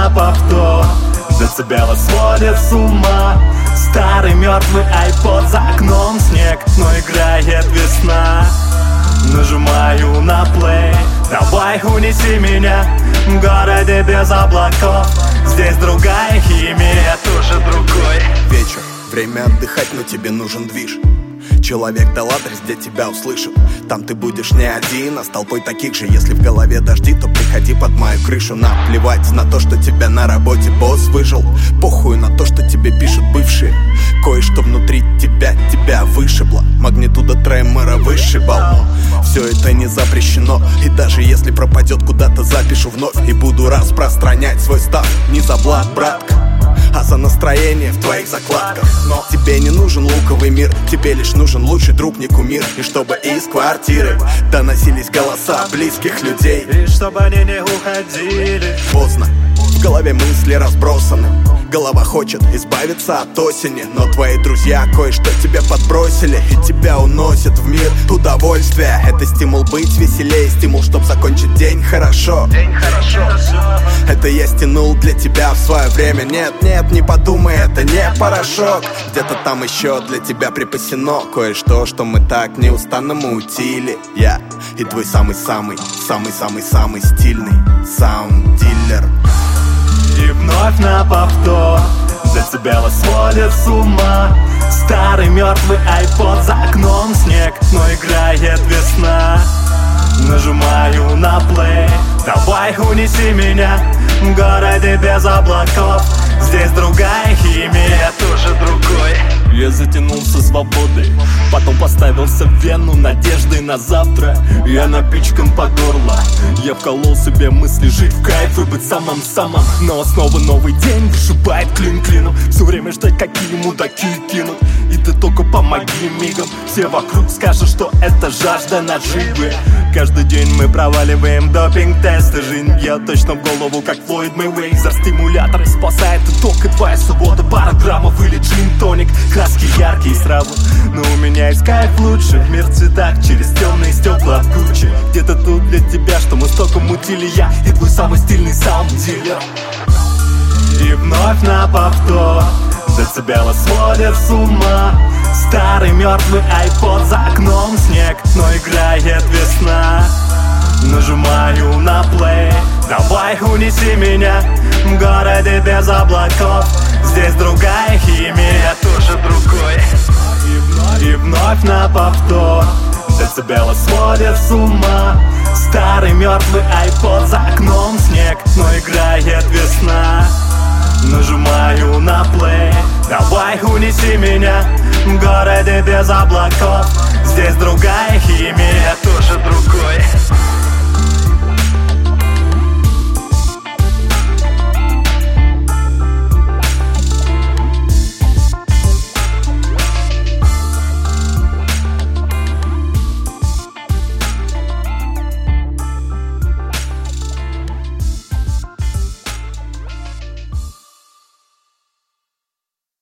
на повтор Децибелы сводит с ума. Старый мертвый айпод за окном снег Но играет весна. Нажимаю на плей. Давай унеси меня В городе без облаков. Здесь другая химия, тоже другой. Вечер, время отдыхать, но тебе нужен движ Человек дал адрес, где тебя услышат Там ты будешь не один, а с толпой таких же. Если в голове дожди, то приходи под мою крышу. Наплевать на то, что тебя на работе босс выжил. Похуй на то, что тебе пишут бывшие. Кое-что внутри тебя, тебя вышибло. Магнитуда тремора вышибал Но все это не запрещено. И даже если пропадет куда-то запишу вновь. И буду распространять свой став Не за блат, братка а за настроение в твоих закладках. Но тебе не нужен луковый мир Тебе лишь нужен лучший друг, не кумир. И чтобы из квартиры доносились голоса близких людей. И чтобы они не уходили. Поздно, в голове мысли разбросаны Голова хочет избавиться от осени Но твои друзья кое-что тебе подбросили И тебя уносят в мир удовольствия. Это стимул быть веселее Стимул, чтоб закончить день хорошо. День хорошо. Это я стянул для тебя в свое время. Нет, нет, не подумай, это не порошок. Где-то там еще для тебя припасено Кое-что, что мы так неустанно мутили Я и твой самый-самый, самый-самый-самый стильный саунд-дилер И вновь на повтор. Децибелы сводят с ума. Старый мертвый айпод за окном. Снег Но играет весна. Нажимаю на плей. Давай унеси меня В городе без облаков. Здесь другая химия, Потом поставился в вену надеждой на завтра. Я напичкан по горло. Я вколол себе мысли жить в кайф и быть самым-самым. Но снова новый день вышибает клин клином. Все время ждать, какие мудаки кинут. И ты только помоги мигом. Все вокруг скажут, что это жажда наживы Каждый день мы проваливаем допинг-тесты. Жизнь бьет точно в голову, как Флойд Мэйвейзер. Стимуляторы спасает сразу Но у меня есть кайф лучше В мир в цветах через темные стекла от Гуччи Где-то тут для тебя, что мы столько мутили Я и твой самый стильный саунд-дилер. И вновь на повтор Децибелы сводят с ума Старый мертвый айпод за окном снег Но играет весна. Нажимаю на плей. Давай унеси меня В городе без облаков. Здесь другая химия, тоже другой и вновь на повтор. Децибелы сводят с ума. Старый мертвый айпод за окном снег Но играет весна. Нажимаю на плей. Давай унеси меня В городе без облаков. Здесь другая химия